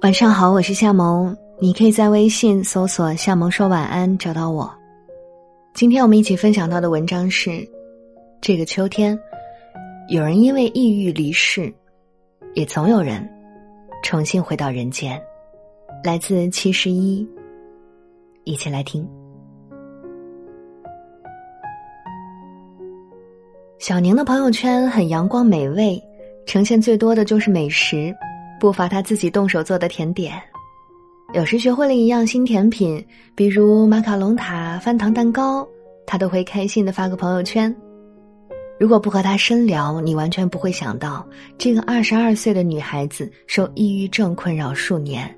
晚上好，我是夏萌，你可以在微信搜索“夏萌说晚安”找到我。今天我们一起分享到的文章是：这个秋天，有人因为抑郁离世，也总有人重新回到人间。来自七十一，一起来听。小宁的朋友圈很阳光美味，呈现最多的就是美食。不乏他自己动手做的甜点，有时学会了一样新甜品，比如马卡龙塔、翻糖蛋糕，他都会开心的发个朋友圈。如果不和他深聊，你完全不会想到，这个二十二岁的女孩子受抑郁症困扰数年，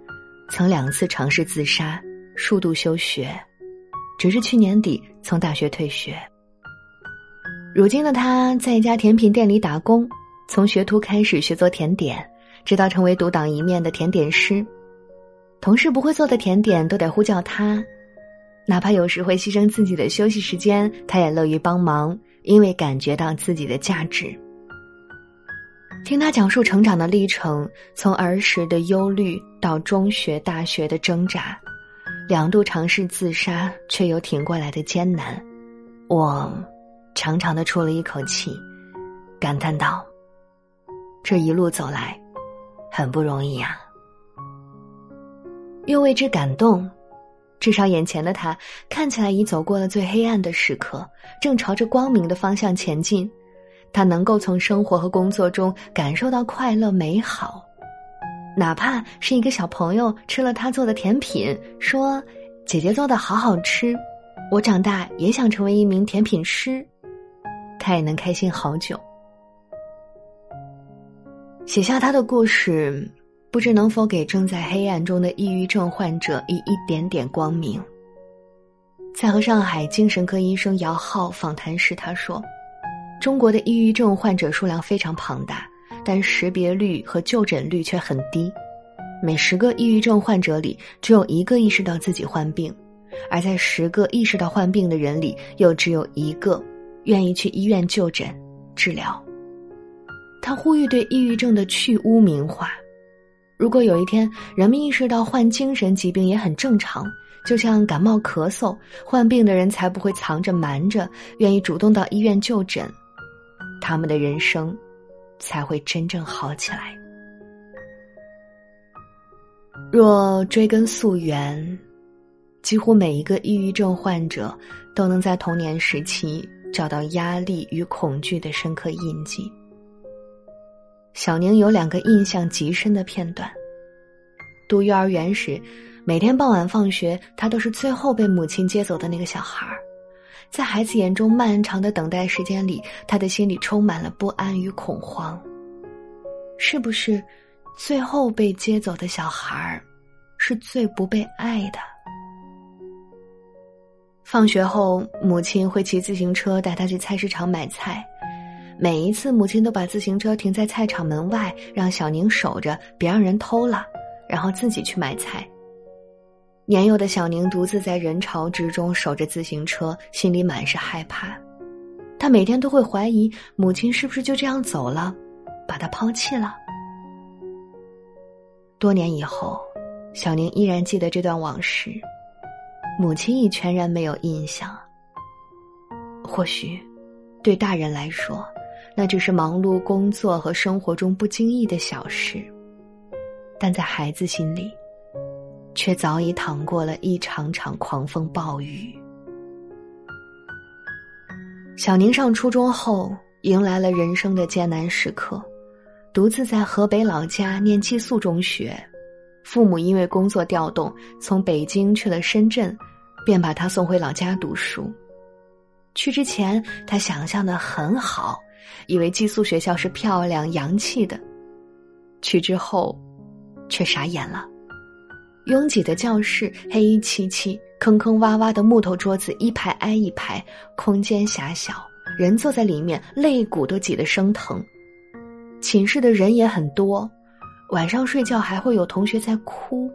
曾两次尝试自杀，数度休学，直至去年底从大学退学。如今的她在一家甜品店里打工，从学徒开始学做甜点。直到成为独当一面的甜点师，同事不会做的甜点都得呼叫他，哪怕有时会牺牲自己的休息时间，他也乐于帮忙，因为感觉到自己的价值。听他讲述成长的历程，从儿时的忧虑到中学、大学的挣扎，两度尝试自杀却又挺过来的艰难，我长长的出了一口气，感叹道：“这一路走来。”很不容易呀，又为之感动。至少眼前的他看起来已走过了最黑暗的时刻，正朝着光明的方向前进。他能够从生活和工作中感受到快乐美好，哪怕是一个小朋友吃了他做的甜品，说：“姐姐做的好好吃，我长大也想成为一名甜品师。”他也能开心好久。写下他的故事，不知能否给正在黑暗中的抑郁症患者以一点点光明。在和上海精神科医生姚浩访谈时，他说：“中国的抑郁症患者数量非常庞大，但识别率和就诊率却很低。每十个抑郁症患者里，只有一个意识到自己患病；而在十个意识到患病的人里，又只有一个愿意去医院就诊治疗。”他呼吁对抑郁症的去污名化。如果有一天人们意识到患精神疾病也很正常，就像感冒咳嗽，患病的人才不会藏着瞒着，愿意主动到医院就诊，他们的人生才会真正好起来。若追根溯源，几乎每一个抑郁症患者都能在童年时期找到压力与恐惧的深刻印记。小宁有两个印象极深的片段。读幼儿园时，每天傍晚放学，他都是最后被母亲接走的那个小孩儿。在孩子眼中，漫长的等待时间里，他的心里充满了不安与恐慌。是不是，最后被接走的小孩儿，是最不被爱的？放学后，母亲会骑自行车带他去菜市场买菜。每一次，母亲都把自行车停在菜场门外，让小宁守着，别让人偷了，然后自己去买菜。年幼的小宁独自在人潮之中守着自行车，心里满是害怕。他每天都会怀疑母亲是不是就这样走了，把他抛弃了。多年以后，小宁依然记得这段往事，母亲已全然没有印象。或许，对大人来说。那只是忙碌工作和生活中不经意的小事，但在孩子心里，却早已淌过了一场场狂风暴雨。小宁上初中后，迎来了人生的艰难时刻，独自在河北老家念寄宿中学，父母因为工作调动从北京去了深圳，便把他送回老家读书。去之前，他想象的很好。以为寄宿学校是漂亮洋气的，去之后，却傻眼了。拥挤的教室，黑漆漆、坑坑洼洼的木头桌子，一排挨一排，空间狭小，人坐在里面，肋骨都挤得生疼。寝室的人也很多，晚上睡觉还会有同学在哭。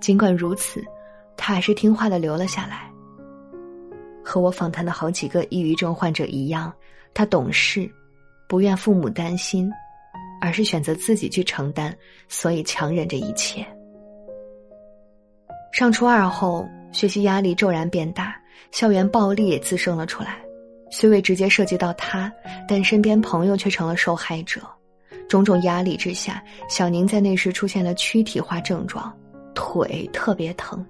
尽管如此，他还是听话的留了下来。和我访谈的好几个抑郁症患者一样，他懂事，不愿父母担心，而是选择自己去承担，所以强忍着一切。上初二后，学习压力骤然变大，校园暴力也滋生了出来。虽未直接涉及到他，但身边朋友却成了受害者。种种压力之下，小宁在那时出现了躯体化症状，腿特别疼，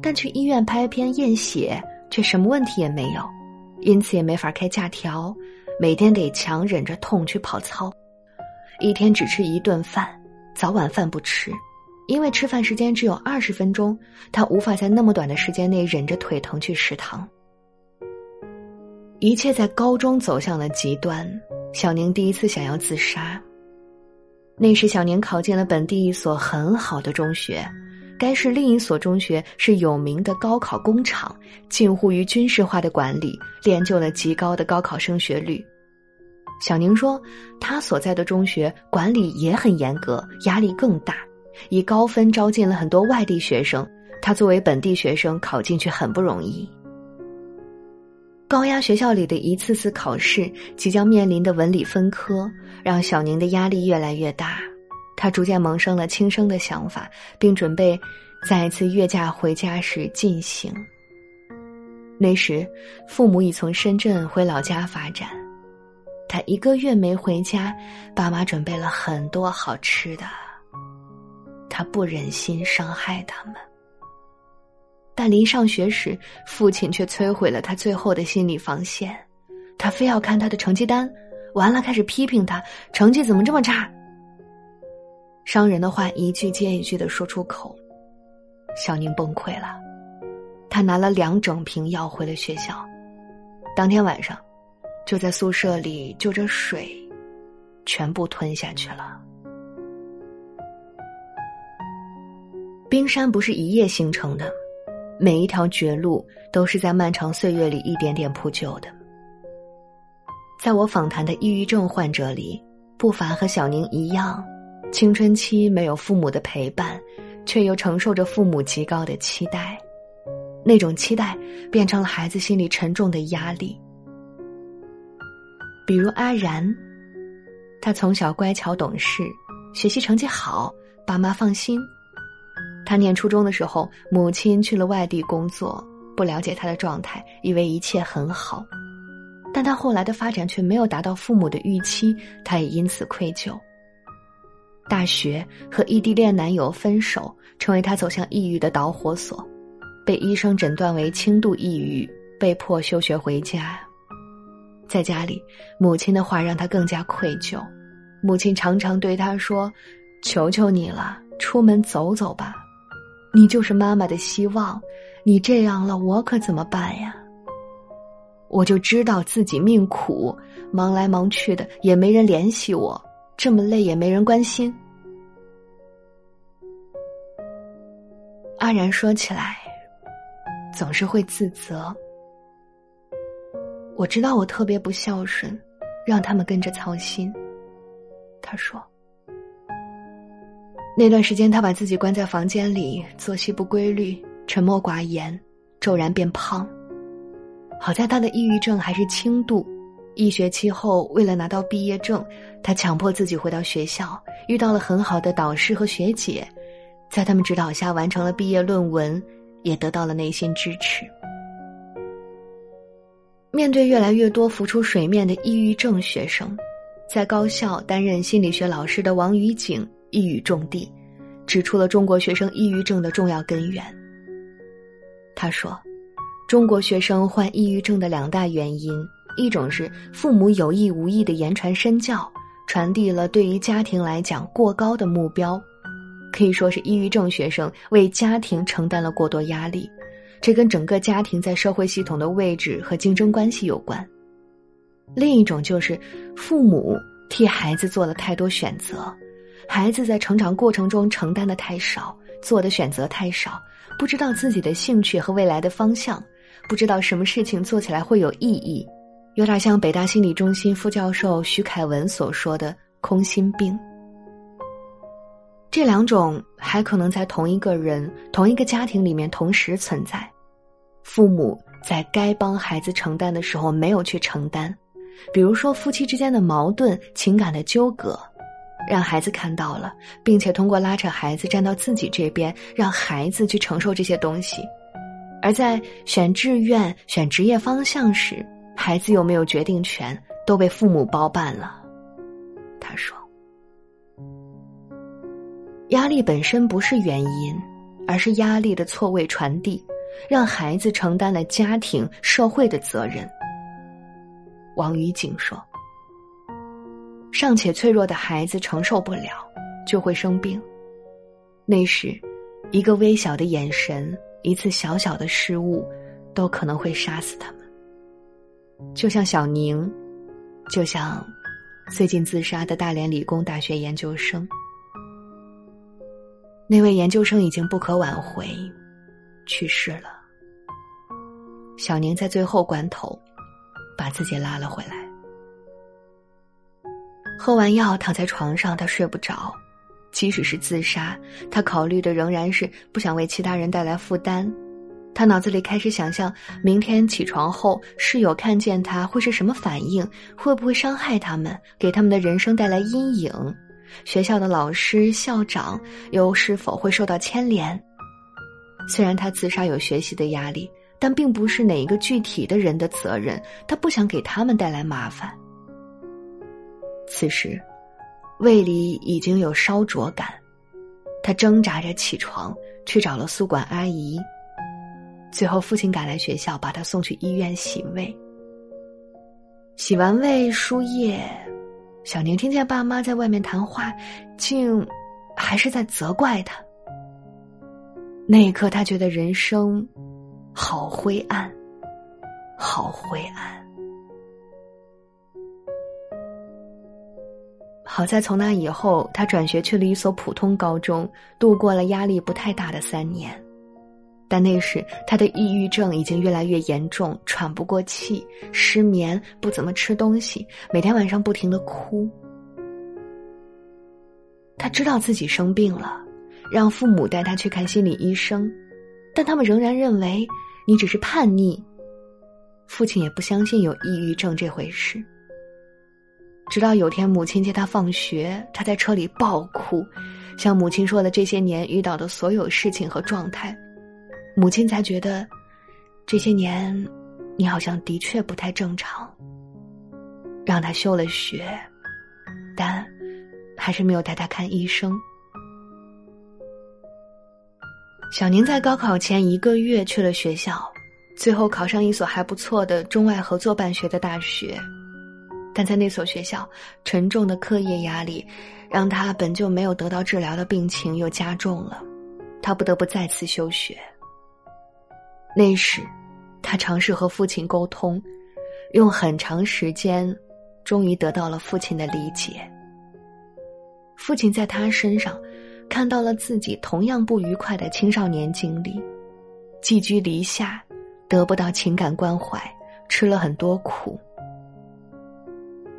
但去医院拍片验血却什么问题也没有，因此也没法开假条，每天得强忍着痛去跑操，一天只吃一顿饭，早晚饭不吃，因为吃饭时间只有二十分钟，他无法在那么短的时间内忍着腿疼去食堂。一切在高中走向了极端，小宁第一次想要自杀。那时，小宁考进了本地一所很好的中学，该市另一所中学是有名的高考工厂，近乎于军事化的管理，练就了极高的高考升学率。小宁说，他所在的中学管理也很严格，压力更大，以高分招进了很多外地学生，他作为本地学生考进去很不容易。高压学校里的一次次考试，即将面临的文理分科，让小宁的压力越来越大。他逐渐萌生了轻生的想法，并准备在一次月假回家时进行。那时，父母已从深圳回老家发展，他一个月没回家，爸妈准备了很多好吃的，他不忍心伤害他们。但临上学时，父亲却摧毁了他最后的心理防线。他非要看他的成绩单，完了开始批评他成绩怎么这么差。伤人的话一句接一句的说出口，小宁崩溃了。他拿了两整瓶药回了学校，当天晚上，就在宿舍里就着水，全部吞下去了。冰山不是一夜形成的。每一条绝路都是在漫长岁月里一点点铺就的。在我访谈的抑郁症患者里，不乏和小宁一样，青春期没有父母的陪伴，却又承受着父母极高的期待，那种期待变成了孩子心里沉重的压力。比如阿然，他从小乖巧懂事，学习成绩好，爸妈放心。他念初中的时候，母亲去了外地工作，不了解他的状态，以为一切很好，但他后来的发展却没有达到父母的预期，他也因此愧疚。大学和异地恋男友分手，成为他走向抑郁的导火索，被医生诊断为轻度抑郁，被迫休学回家。在家里，母亲的话让他更加愧疚，母亲常常对他说：“求求你了，出门走走吧。”你就是妈妈的希望，你这样了，我可怎么办呀？我就知道自己命苦，忙来忙去的也没人联系我，这么累也没人关心。阿然说起来，总是会自责。我知道我特别不孝顺，让他们跟着操心。他说。那段时间，他把自己关在房间里，作息不规律，沉默寡言，骤然变胖。好在他的抑郁症还是轻度。一学期后，为了拿到毕业证，他强迫自己回到学校，遇到了很好的导师和学姐，在他们指导下完成了毕业论文，也得到了内心支持。面对越来越多浮出水面的抑郁症学生，在高校担任心理学老师的王宇景。一语中的，指出了中国学生抑郁症的重要根源。他说，中国学生患抑郁症的两大原因，一种是父母有意无意的言传身教，传递了对于家庭来讲过高的目标，可以说是抑郁症学生为家庭承担了过多压力，这跟整个家庭在社会系统的位置和竞争关系有关。另一种就是父母替孩子做了太多选择。孩子在成长过程中承担的太少，做的选择太少，不知道自己的兴趣和未来的方向，不知道什么事情做起来会有意义，有点像北大心理中心副教授徐凯文所说的“空心病”。这两种还可能在同一个人、同一个家庭里面同时存在，父母在该帮孩子承担的时候没有去承担，比如说夫妻之间的矛盾、情感的纠葛。让孩子看到了，并且通过拉扯孩子站到自己这边，让孩子去承受这些东西。而在选志愿、选职业方向时，孩子有没有决定权都被父母包办了。他说：“压力本身不是原因，而是压力的错位传递，让孩子承担了家庭、社会的责任。”王于景说。尚且脆弱的孩子承受不了，就会生病。那时，一个微小的眼神，一次小小的失误，都可能会杀死他。就像小宁，就像最近自杀的大连理工大学研究生。那位研究生已经不可挽回，去世了。小宁在最后关头，把自己拉了回来。喝完药，躺在床上，他睡不着。即使是自杀，他考虑的仍然是不想为其他人带来负担。他脑子里开始想象，明天起床后，室友看见他会是什么反应？会不会伤害他们，给他们的人生带来阴影？学校的老师、校长又是否会受到牵连？虽然他自杀有学习的压力，但并不是哪一个具体的人的责任。他不想给他们带来麻烦。此时，胃里已经有烧灼感，他挣扎着起床，去找了宿管阿姨。最后，父亲赶来学校，把他送去医院洗胃。洗完胃输液，小宁听见爸妈在外面谈话，竟还是在责怪他。那一刻，他觉得人生好灰暗，好灰暗。好在从那以后，他转学去了一所普通高中，度过了压力不太大的三年。但那时他的抑郁症已经越来越严重，喘不过气，失眠，不怎么吃东西，每天晚上不停的哭。他知道自己生病了，让父母带他去看心理医生，但他们仍然认为你只是叛逆。父亲也不相信有抑郁症这回事。直到有天母亲接他放学，他在车里暴哭，向母亲说了这些年遇到的所有事情和状态，母亲才觉得，这些年，你好像的确不太正常。让他休了学，但，还是没有带他看医生。小宁在高考前一个月去了学校，最后考上一所还不错的中外合作办学的大学。但在那所学校，沉重的课业压力，让他本就没有得到治疗的病情又加重了，他不得不再次休学。那时，他尝试和父亲沟通，用很长时间，终于得到了父亲的理解。父亲在他身上，看到了自己同样不愉快的青少年经历，寄居篱下，得不到情感关怀，吃了很多苦。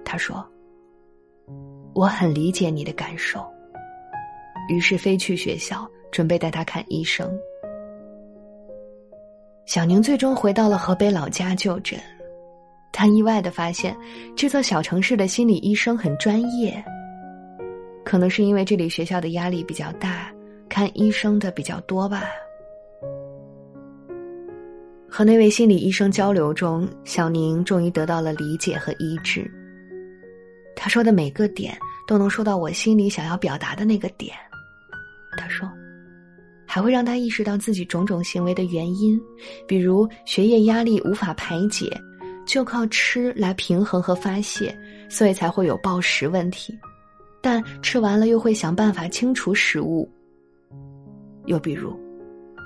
他说：“我很理解你的感受。”于是飞去学校，准备带他看医生。小宁最终回到了河北老家就诊，他意外的发现，这座小城市的心理医生很专业。可能是因为这里学校的压力比较大，看医生的比较多吧。和那位心理医生交流中，小宁终于得到了理解和医治。他说的每个点都能说到我心里想要表达的那个点，他说，还会让他意识到自己种种行为的原因，比如学业压力无法排解，就靠吃来平衡和发泄，所以才会有暴食问题，但吃完了又会想办法清除食物。又比如，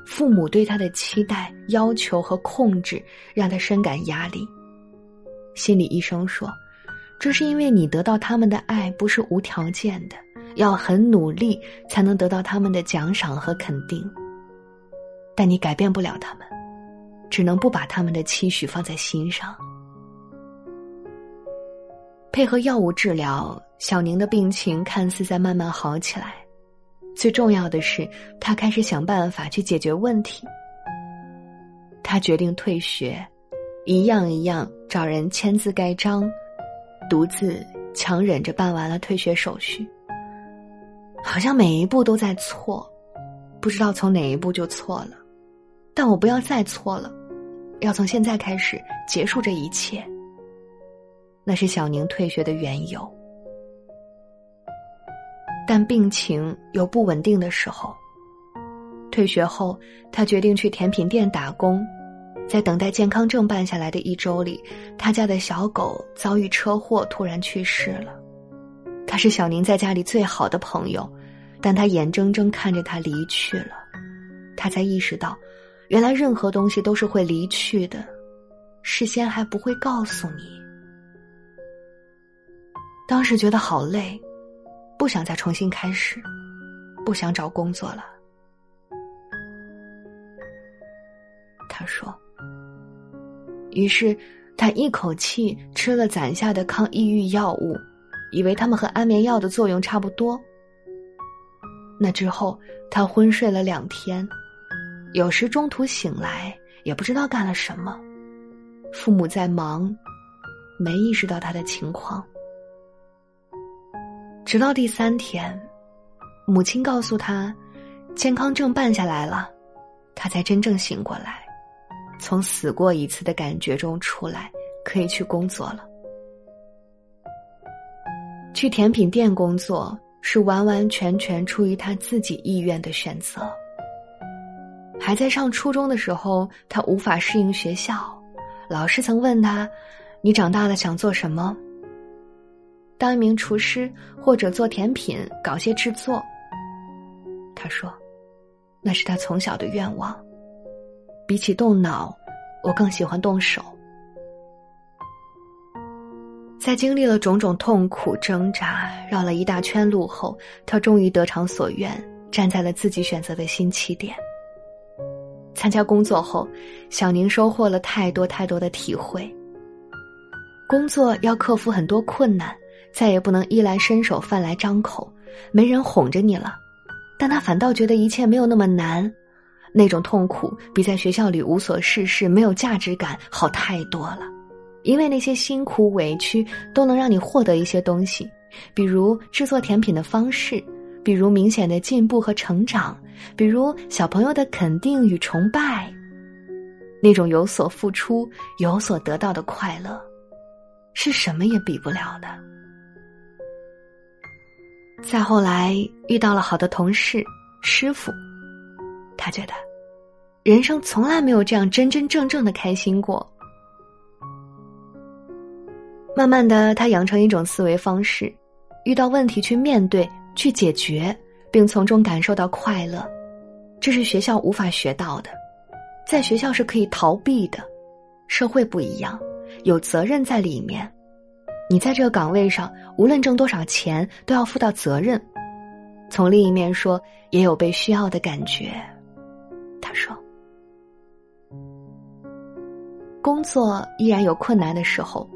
父母对他的期待、要求和控制，让他深感压力。心理医生说。这是因为你得到他们的爱不是无条件的，要很努力才能得到他们的奖赏和肯定。但你改变不了他们，只能不把他们的期许放在心上。配合药物治疗，小宁的病情看似在慢慢好起来。最重要的是，他开始想办法去解决问题。他决定退学，一样一样找人签字盖章。独自强忍着办完了退学手续，好像每一步都在错，不知道从哪一步就错了。但我不要再错了，要从现在开始结束这一切。那是小宁退学的缘由。但病情有不稳定的时候。退学后，他决定去甜品店打工。在等待健康证办下来的一周里，他家的小狗遭遇车祸，突然去世了。他是小宁在家里最好的朋友，但他眼睁睁看着他离去了。他才意识到，原来任何东西都是会离去的，事先还不会告诉你。当时觉得好累，不想再重新开始，不想找工作了。他说。于是，他一口气吃了攒下的抗抑郁药物，以为他们和安眠药的作用差不多。那之后，他昏睡了两天，有时中途醒来，也不知道干了什么。父母在忙，没意识到他的情况。直到第三天，母亲告诉他，健康证办下来了，他才真正醒过来。从死过一次的感觉中出来，可以去工作了。去甜品店工作是完完全全出于他自己意愿的选择。还在上初中的时候，他无法适应学校，老师曾问他：“你长大了想做什么？”当一名厨师，或者做甜品，搞些制作。他说：“那是他从小的愿望。”比起动脑，我更喜欢动手。在经历了种种痛苦挣扎、绕了一大圈路后，他终于得偿所愿，站在了自己选择的新起点。参加工作后，小宁收获了太多太多的体会。工作要克服很多困难，再也不能衣来伸手、饭来张口，没人哄着你了。但他反倒觉得一切没有那么难。那种痛苦比在学校里无所事事、没有价值感好太多了，因为那些辛苦委屈都能让你获得一些东西，比如制作甜品的方式，比如明显的进步和成长，比如小朋友的肯定与崇拜。那种有所付出、有所得到的快乐，是什么也比不了的。再后来遇到了好的同事、师傅。他觉得，人生从来没有这样真真正正的开心过。慢慢的，他养成一种思维方式：遇到问题去面对、去解决，并从中感受到快乐。这是学校无法学到的，在学校是可以逃避的。社会不一样，有责任在里面。你在这个岗位上，无论挣多少钱，都要负到责任。从另一面说，也有被需要的感觉。他说：“工作依然有困难的时候，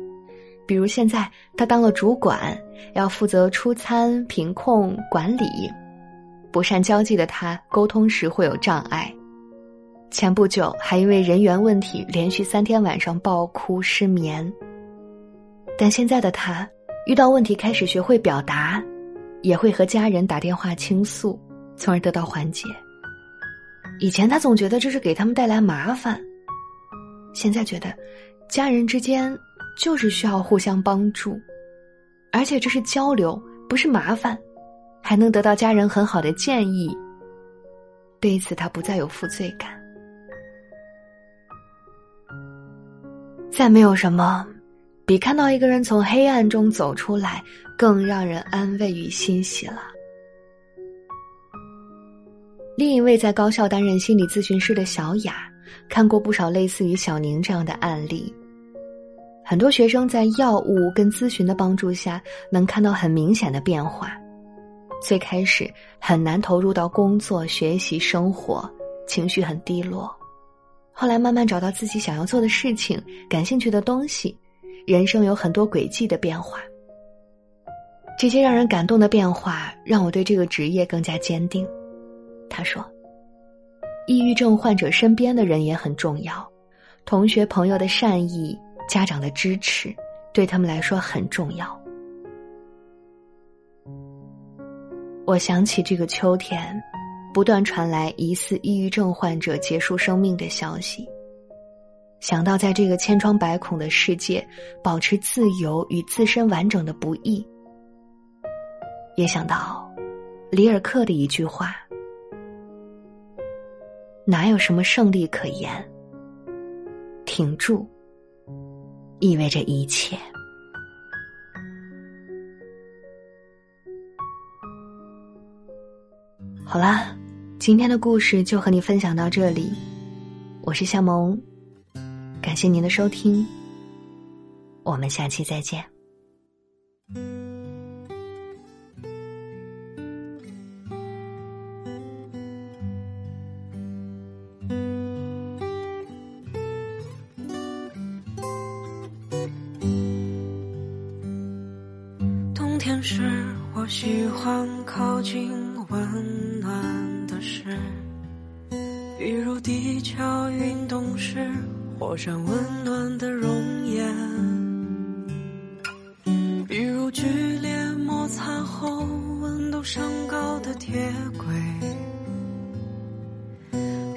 比如现在他当了主管，要负责出餐、品控、管理。不善交际的他，沟通时会有障碍。前不久还因为人员问题，连续三天晚上暴哭失眠。但现在的他，遇到问题开始学会表达，也会和家人打电话倾诉，从而得到缓解。”以前他总觉得这是给他们带来麻烦，现在觉得，家人之间就是需要互相帮助，而且这是交流，不是麻烦，还能得到家人很好的建议。对此，他不再有负罪感。再没有什么，比看到一个人从黑暗中走出来，更让人安慰与欣喜了。另一位在高校担任心理咨询师的小雅，看过不少类似于小宁这样的案例。很多学生在药物跟咨询的帮助下，能看到很明显的变化。最开始很难投入到工作、学习、生活，情绪很低落。后来慢慢找到自己想要做的事情、感兴趣的东西，人生有很多轨迹的变化。这些让人感动的变化，让我对这个职业更加坚定。他说：“抑郁症患者身边的人也很重要，同学朋友的善意，家长的支持，对他们来说很重要。我想起这个秋天，不断传来疑似抑郁症患者结束生命的消息。想到在这个千疮百孔的世界，保持自由与自身完整的不易，也想到里尔克的一句话：“哪有什么胜利可言？挺住，意味着一切。”好啦，今天的故事就和你分享到这里。我是夏萌，感谢您的收听，我们下期再见。冬天时，我喜欢靠近。温暖的事，比如地壳运动时火山温暖的熔岩，比如剧烈摩擦后温度升高的铁轨，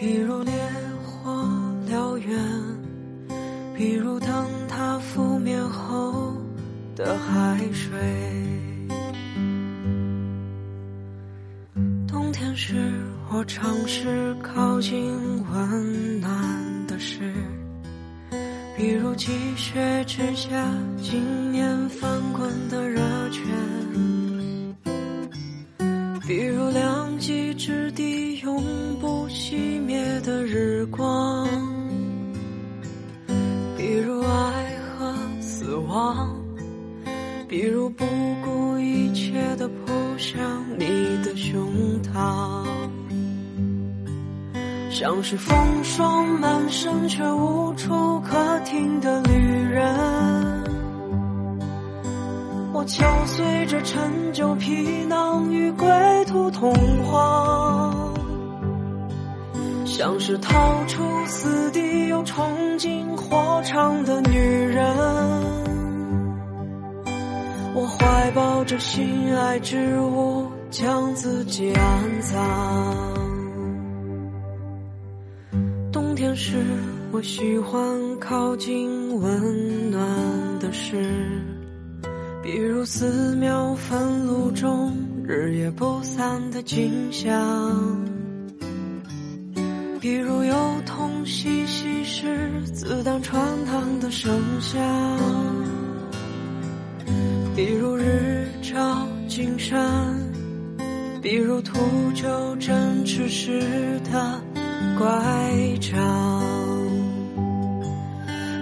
比如烈火燎原，比如灯塔覆灭后的海水。尝试靠近温暖的事，比如积雪之下经年翻滚的热泉，比如两极之地永不熄灭的日光，比如爱和死亡，比如不顾一切的扑向你的胸膛。像是风霜满身却无处可停的旅人，我敲碎着陈旧皮囊与归途同化。像是逃出死地又冲进火场的女人，我怀抱着心爱之物，将自己安葬。天时，我喜欢靠近温暖的事，比如寺庙焚炉中日夜不散的景象，比如幼童嬉戏时自当穿堂的声响，比如日照金山，比如秃鹫振翅时的。乖张，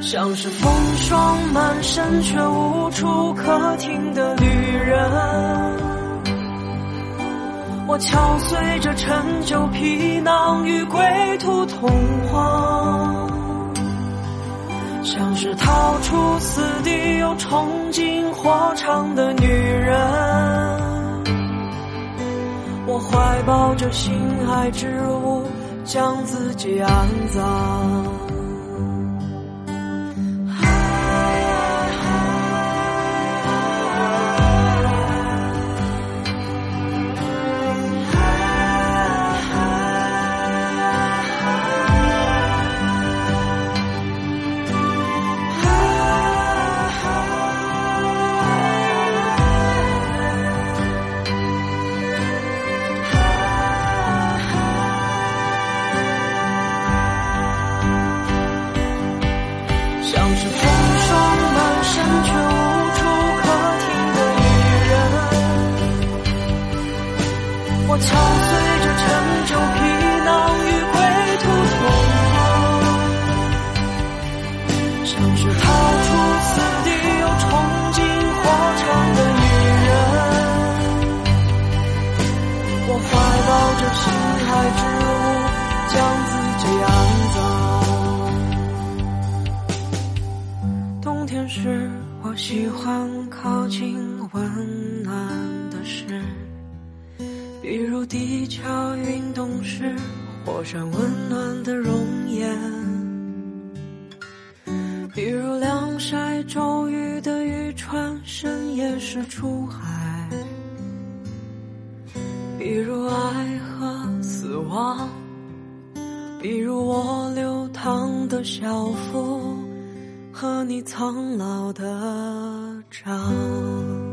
像是风霜满身却无处可停的旅人。我敲碎着陈旧皮囊与归途同化，像是逃出死地又冲进火场的女人。我怀抱着心爱之物。将自己安葬。望，比如我流淌的校服和你苍老的掌。